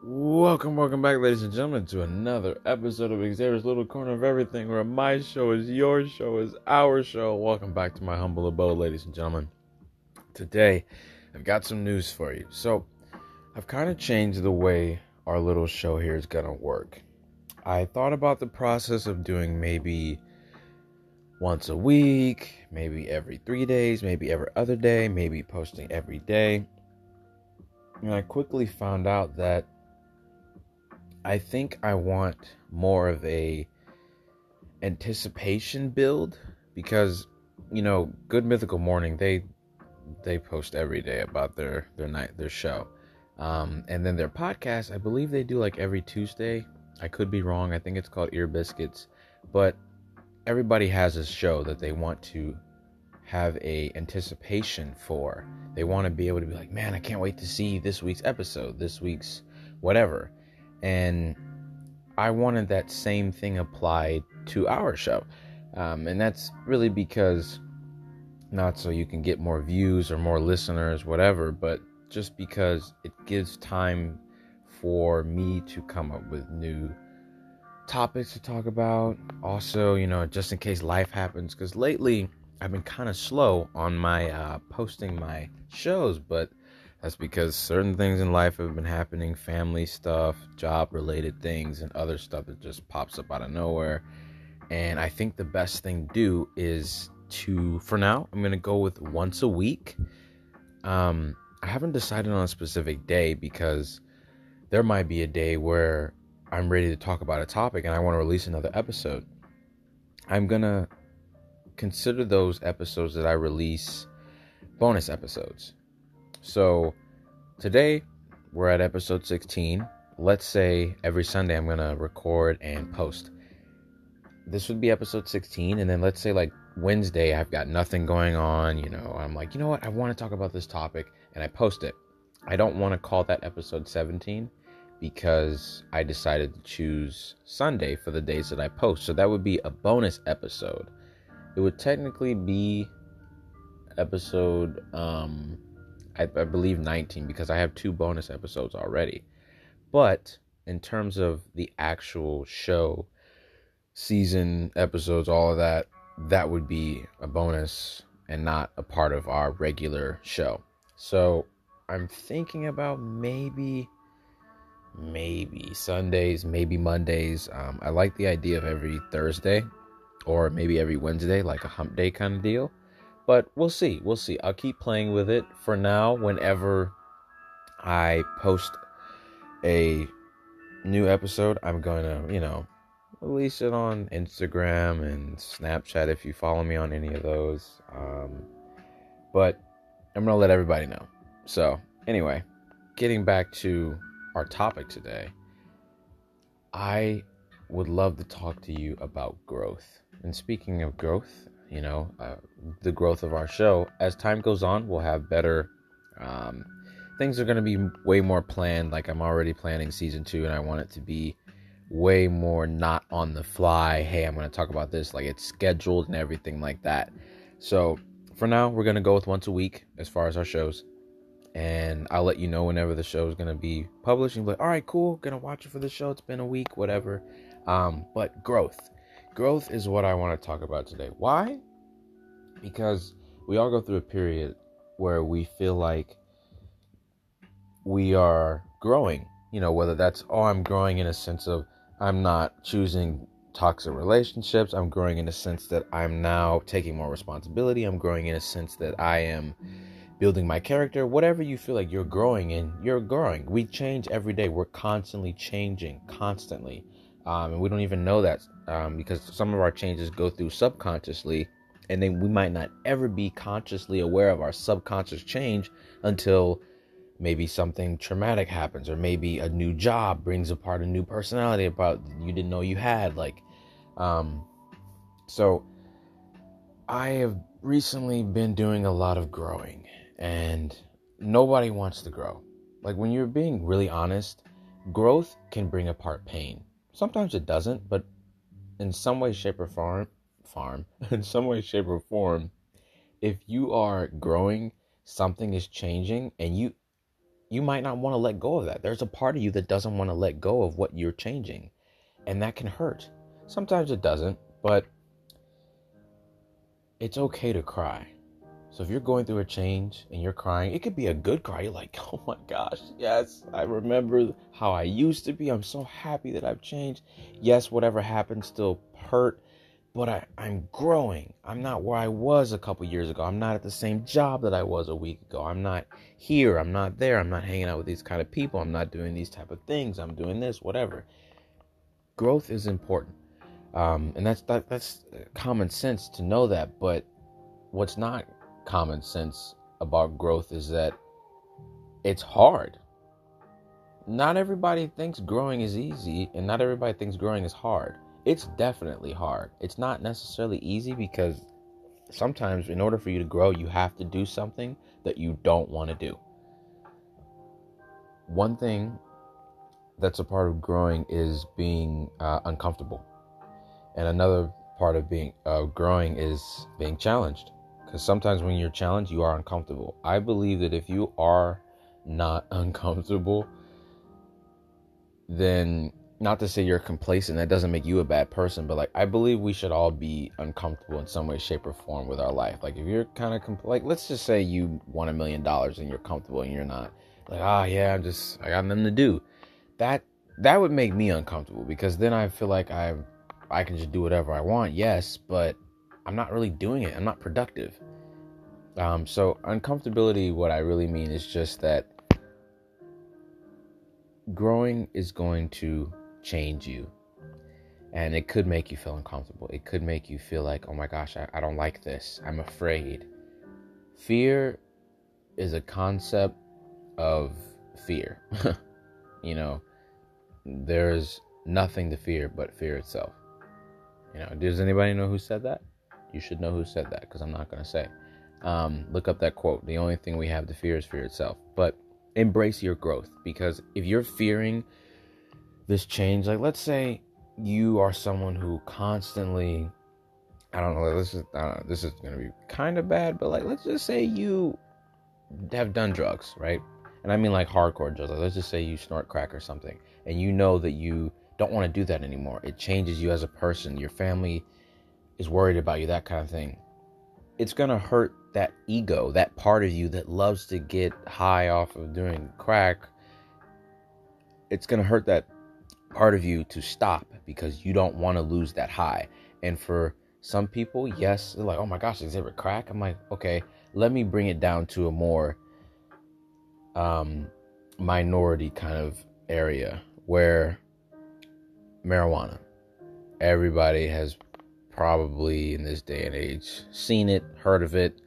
Welcome, welcome back, ladies and gentlemen, to another episode of Xavier's Little Corner of Everything, where my show is your show, is our show. Welcome back to my humble abode, ladies and gentlemen. Today, I've got some news for you. So, I've kind of changed the way our little show here is gonna work. I thought about the process of doing maybe once a week, maybe every three days, maybe every other day, maybe posting every day. And I quickly found out that I think I want more of a anticipation build because you know, Good Mythical Morning they they post every day about their their night their show. Um, and then their podcast, I believe they do like every Tuesday. I could be wrong. I think it's called Ear Biscuits, but everybody has a show that they want to have a anticipation for. They want to be able to be like, "Man, I can't wait to see this week's episode, this week's whatever." And I wanted that same thing applied to our show. Um, and that's really because not so you can get more views or more listeners, whatever, but just because it gives time for me to come up with new topics to talk about. Also, you know, just in case life happens, because lately I've been kind of slow on my uh, posting my shows, but that's because certain things in life have been happening family stuff, job related things, and other stuff that just pops up out of nowhere. And I think the best thing to do is to, for now, I'm going to go with once a week. Um, I haven't decided on a specific day because there might be a day where I'm ready to talk about a topic and I want to release another episode. I'm going to consider those episodes that I release bonus episodes so today we're at episode 16. Let's say every Sunday I'm going to record and post. This would be episode 16. And then let's say like Wednesday, I've got nothing going on. You know, I'm like, you know what? I want to talk about this topic. And I post it. I don't want to call that episode 17 because I decided to choose Sunday for the days that I post. So that would be a bonus episode. It would technically be episode um I, I believe 19 because I have two bonus episodes already. But in terms of the actual show, season episodes, all of that, that would be a bonus and not a part of our regular show. So I'm thinking about maybe, maybe Sundays, maybe Mondays. Um, I like the idea of every Thursday or maybe every Wednesday, like a hump day kind of deal. But we'll see. We'll see. I'll keep playing with it. For now, whenever I post a new episode, I'm going to, you know, release it on Instagram and Snapchat if you follow me on any of those. Um, but I'm going to let everybody know. So, anyway, getting back to our topic today, I would love to talk to you about growth. And speaking of growth, you know, uh, the growth of our show. As time goes on, we'll have better. Um, things are going to be way more planned. Like I'm already planning season two, and I want it to be way more not on the fly. Hey, I'm going to talk about this. Like it's scheduled and everything like that. So for now, we're going to go with once a week as far as our shows. And I'll let you know whenever the show is going to be published. And be like, all right, cool. Gonna watch it for the show. It's been a week, whatever. Um, but growth growth is what I want to talk about today. Why? Because we all go through a period where we feel like we are growing. You know, whether that's, oh, I'm growing in a sense of I'm not choosing toxic relationships. I'm growing in a sense that I'm now taking more responsibility. I'm growing in a sense that I am building my character. Whatever you feel like you're growing in, you're growing. We change every day. We're constantly changing, constantly um, and we don't even know that um, because some of our changes go through subconsciously and then we might not ever be consciously aware of our subconscious change until maybe something traumatic happens or maybe a new job brings apart a new personality about you didn't know you had like um so i have recently been doing a lot of growing and nobody wants to grow. Like when you're being really honest growth can bring apart pain Sometimes it doesn't, but in some way, shape, or form, farm, in some way, shape, or form, if you are growing, something is changing, and you you might not want to let go of that. There's a part of you that doesn't want to let go of what you're changing, and that can hurt. Sometimes it doesn't, but it's okay to cry. So if you're going through a change and you're crying, it could be a good cry. You're like, oh my gosh, yes, I remember how I used to be. I'm so happy that I've changed. Yes, whatever happened still hurt, but I, I'm growing. I'm not where I was a couple years ago. I'm not at the same job that I was a week ago. I'm not here. I'm not there. I'm not hanging out with these kind of people. I'm not doing these type of things. I'm doing this, whatever. Growth is important. Um, and that's that, that's common sense to know that. But what's not common sense about growth is that it's hard. Not everybody thinks growing is easy, and not everybody thinks growing is hard. It's definitely hard. It's not necessarily easy because sometimes, in order for you to grow, you have to do something that you don't want to do. One thing that's a part of growing is being uh, uncomfortable, and another part of being uh, growing is being challenged. Because sometimes when you're challenged, you are uncomfortable. I believe that if you are not uncomfortable, then not to say you're complacent, that doesn't make you a bad person, but like I believe we should all be uncomfortable in some way, shape, or form with our life. Like if you're kind of compl- like, let's just say you won a million dollars and you're comfortable and you're not like, ah, oh, yeah, I'm just I got nothing to do. That that would make me uncomfortable because then I feel like I I can just do whatever I want. Yes, but I'm not really doing it. I'm not productive. Um, so uncomfortability, what I really mean is just that growing is going to change you. And it could make you feel uncomfortable. It could make you feel like, oh my gosh, I, I don't like this. I'm afraid. Fear is a concept of fear. you know, there's nothing to fear but fear itself. You know, does anybody know who said that? You should know who said that because I'm not going to say. Um, look up that quote. The only thing we have to fear is fear itself. But embrace your growth because if you're fearing this change, like let's say you are someone who constantly, I don't know, this is this is going to be kind of bad, but like let's just say you have done drugs, right? And I mean like hardcore drugs. Like, let's just say you snort crack or something, and you know that you don't want to do that anymore. It changes you as a person. Your family is worried about you, that kind of thing. It's going to hurt that ego, that part of you that loves to get high off of doing crack. It's going to hurt that part of you to stop because you don't want to lose that high. And for some people, yes, they're like, oh my gosh, is it crack? I'm like, okay, let me bring it down to a more um, minority kind of area where marijuana, everybody has probably in this day and age seen it, heard of it.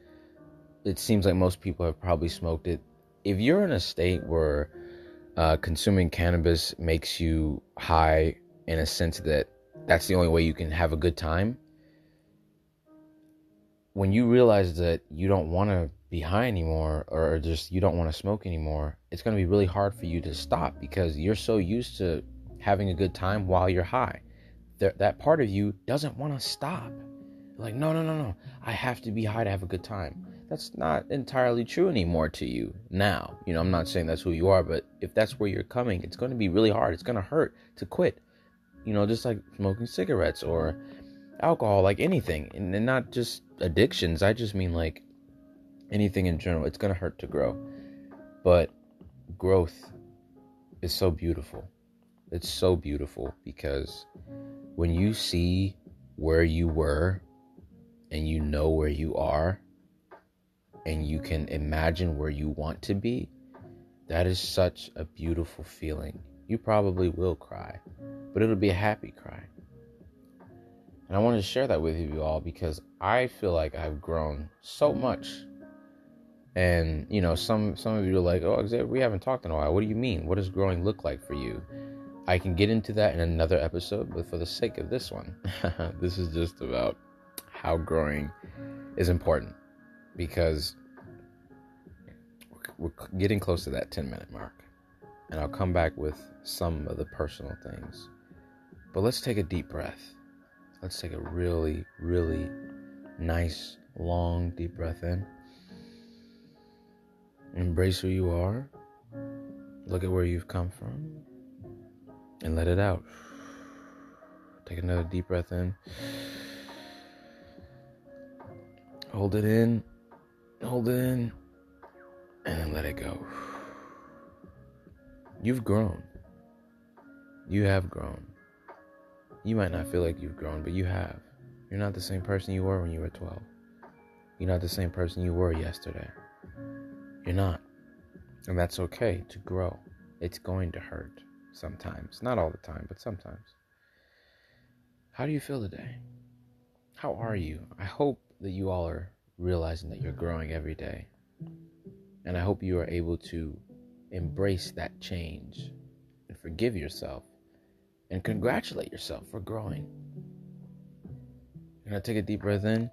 It seems like most people have probably smoked it. If you're in a state where uh, consuming cannabis makes you high in a sense that that's the only way you can have a good time, when you realize that you don't want to be high anymore or just you don't want to smoke anymore, it's going to be really hard for you to stop because you're so used to having a good time while you're high that that part of you doesn't want to stop. Like, no, no, no, no. I have to be high to have a good time. That's not entirely true anymore to you now. You know, I'm not saying that's who you are, but if that's where you're coming, it's going to be really hard. It's going to hurt to quit. You know, just like smoking cigarettes or alcohol, like anything. And, and not just addictions. I just mean like anything in general. It's going to hurt to grow. But growth is so beautiful. It's so beautiful because when you see where you were and you know where you are and you can imagine where you want to be, that is such a beautiful feeling. You probably will cry, but it'll be a happy cry. And I wanted to share that with you all because I feel like I've grown so much. And you know, some some of you are like, "Oh, we haven't talked in a while. What do you mean? What does growing look like for you?" I can get into that in another episode, but for the sake of this one, this is just about how growing is important because we're getting close to that 10 minute mark. And I'll come back with some of the personal things. But let's take a deep breath. Let's take a really, really nice, long, deep breath in. Embrace who you are. Look at where you've come from and let it out. Take another deep breath in. Hold it in. Hold it in. And then let it go. You've grown. You have grown. You might not feel like you've grown, but you have. You're not the same person you were when you were 12. You're not the same person you were yesterday. You're not. And that's okay to grow. It's going to hurt sometimes. Not all the time, but sometimes. How do you feel today? How are you? I hope that you all are realizing that you're growing every day. And I hope you are able to embrace that change and forgive yourself and congratulate yourself for growing. You're gonna take a deep breath in.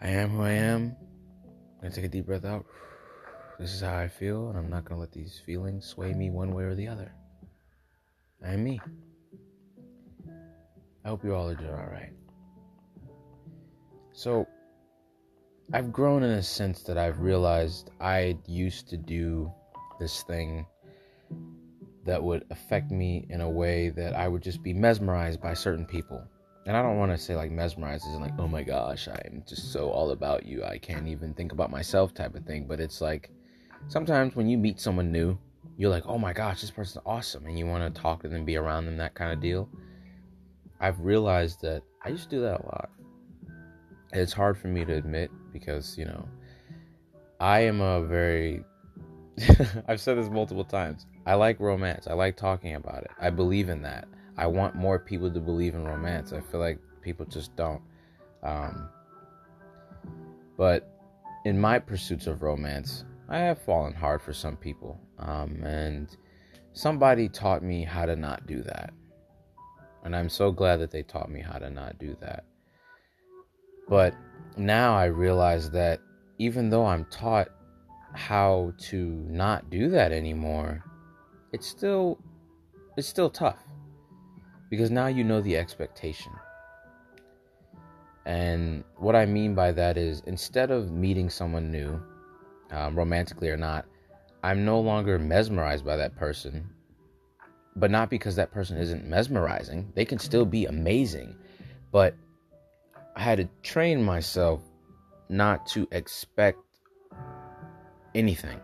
I am who I am. I'm gonna take a deep breath out. This is how I feel, and I'm not gonna let these feelings sway me one way or the other. I am me. I hope you all are doing alright. So, I've grown in a sense that I've realized I used to do this thing that would affect me in a way that I would just be mesmerized by certain people. And I don't want to say like mesmerized in like, oh my gosh, I'm just so all about you. I can't even think about myself type of thing. But it's like sometimes when you meet someone new, you're like, oh my gosh, this person's awesome. And you want to talk to them, be around them, that kind of deal. I've realized that I used to do that a lot. It's hard for me to admit because, you know, I am a very I've said this multiple times. I like romance. I like talking about it. I believe in that. I want more people to believe in romance. I feel like people just don't. Um, but in my pursuits of romance, I have fallen hard for some people. Um, and somebody taught me how to not do that. And I'm so glad that they taught me how to not do that. But now I realize that even though I'm taught how to not do that anymore, it's still it's still tough because now you know the expectation. And what I mean by that is instead of meeting someone new, um, romantically or not, I'm no longer mesmerized by that person. But not because that person isn't mesmerizing, they can still be amazing. But I had to train myself not to expect anything.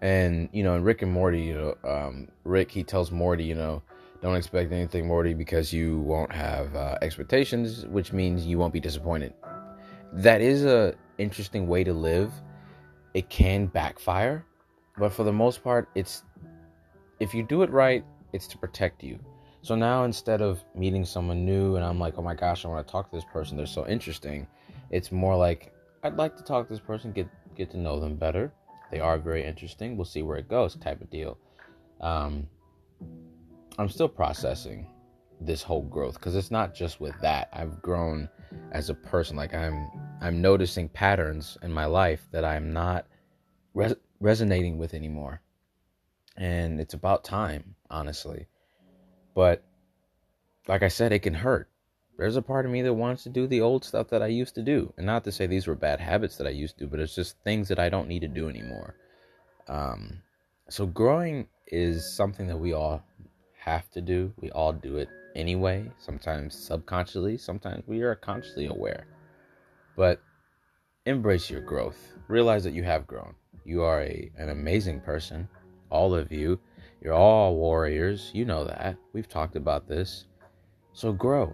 And you know, in Rick and Morty, you know, um, Rick he tells Morty, you know, don't expect anything, Morty, because you won't have uh, expectations, which means you won't be disappointed. That is a interesting way to live. It can backfire, but for the most part, it's if you do it right, it's to protect you. So now instead of meeting someone new and I'm like, oh my gosh, I want to talk to this person, they're so interesting. It's more like I'd like to talk to this person, get get to know them better. They are very interesting. We'll see where it goes, type of deal. Um, I'm still processing this whole growth because it's not just with that. I've grown as a person. Like I'm, I'm noticing patterns in my life that I'm not res- resonating with anymore, and it's about time, honestly. But like I said, it can hurt there's a part of me that wants to do the old stuff that I used to do. And not to say these were bad habits that I used to, do, but it's just things that I don't need to do anymore. Um, so growing is something that we all have to do. We all do it anyway, sometimes subconsciously, sometimes we are consciously aware. But embrace your growth. Realize that you have grown. You are a, an amazing person. All of you. You're all warriors. You know that. We've talked about this. So grow.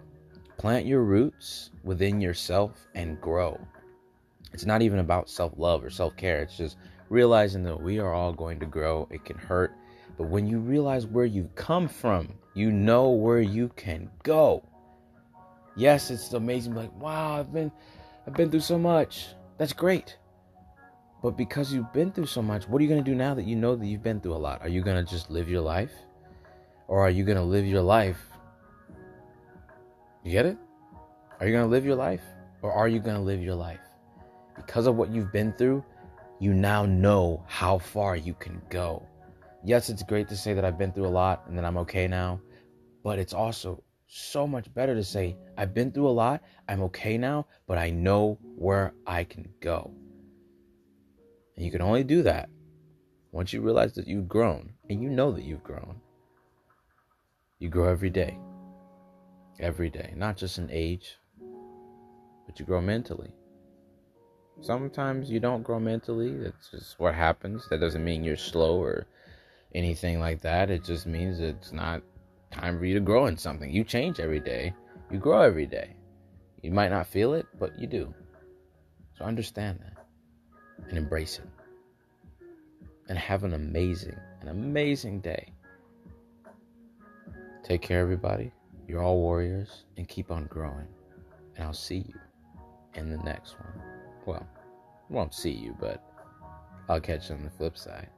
Plant your roots within yourself and grow. It's not even about self love or self care. It's just realizing that we are all going to grow. It can hurt. But when you realize where you've come from, you know where you can go. Yes, it's amazing. Like, wow, I've been I've been through so much. That's great. But because you've been through so much, what are you going to do now that you know that you've been through a lot? Are you going to just live your life? Or are you going to live your life you get it? Are you going to live your life or are you going to live your life? Because of what you've been through, you now know how far you can go. Yes, it's great to say that I've been through a lot and that I'm okay now, but it's also so much better to say I've been through a lot, I'm okay now, but I know where I can go. And you can only do that Once you realize that you've grown, and you know that you've grown, you grow every day. Every day. Not just in age, but you grow mentally. Sometimes you don't grow mentally. That's just what happens. That doesn't mean you're slow or anything like that. It just means it's not time for you to grow in something. You change every day. You grow every day. You might not feel it, but you do. So understand that and embrace it. And have an amazing, an amazing day. Take care, everybody. You're all warriors and keep on growing. And I'll see you in the next one. Well, won't see you, but I'll catch you on the flip side.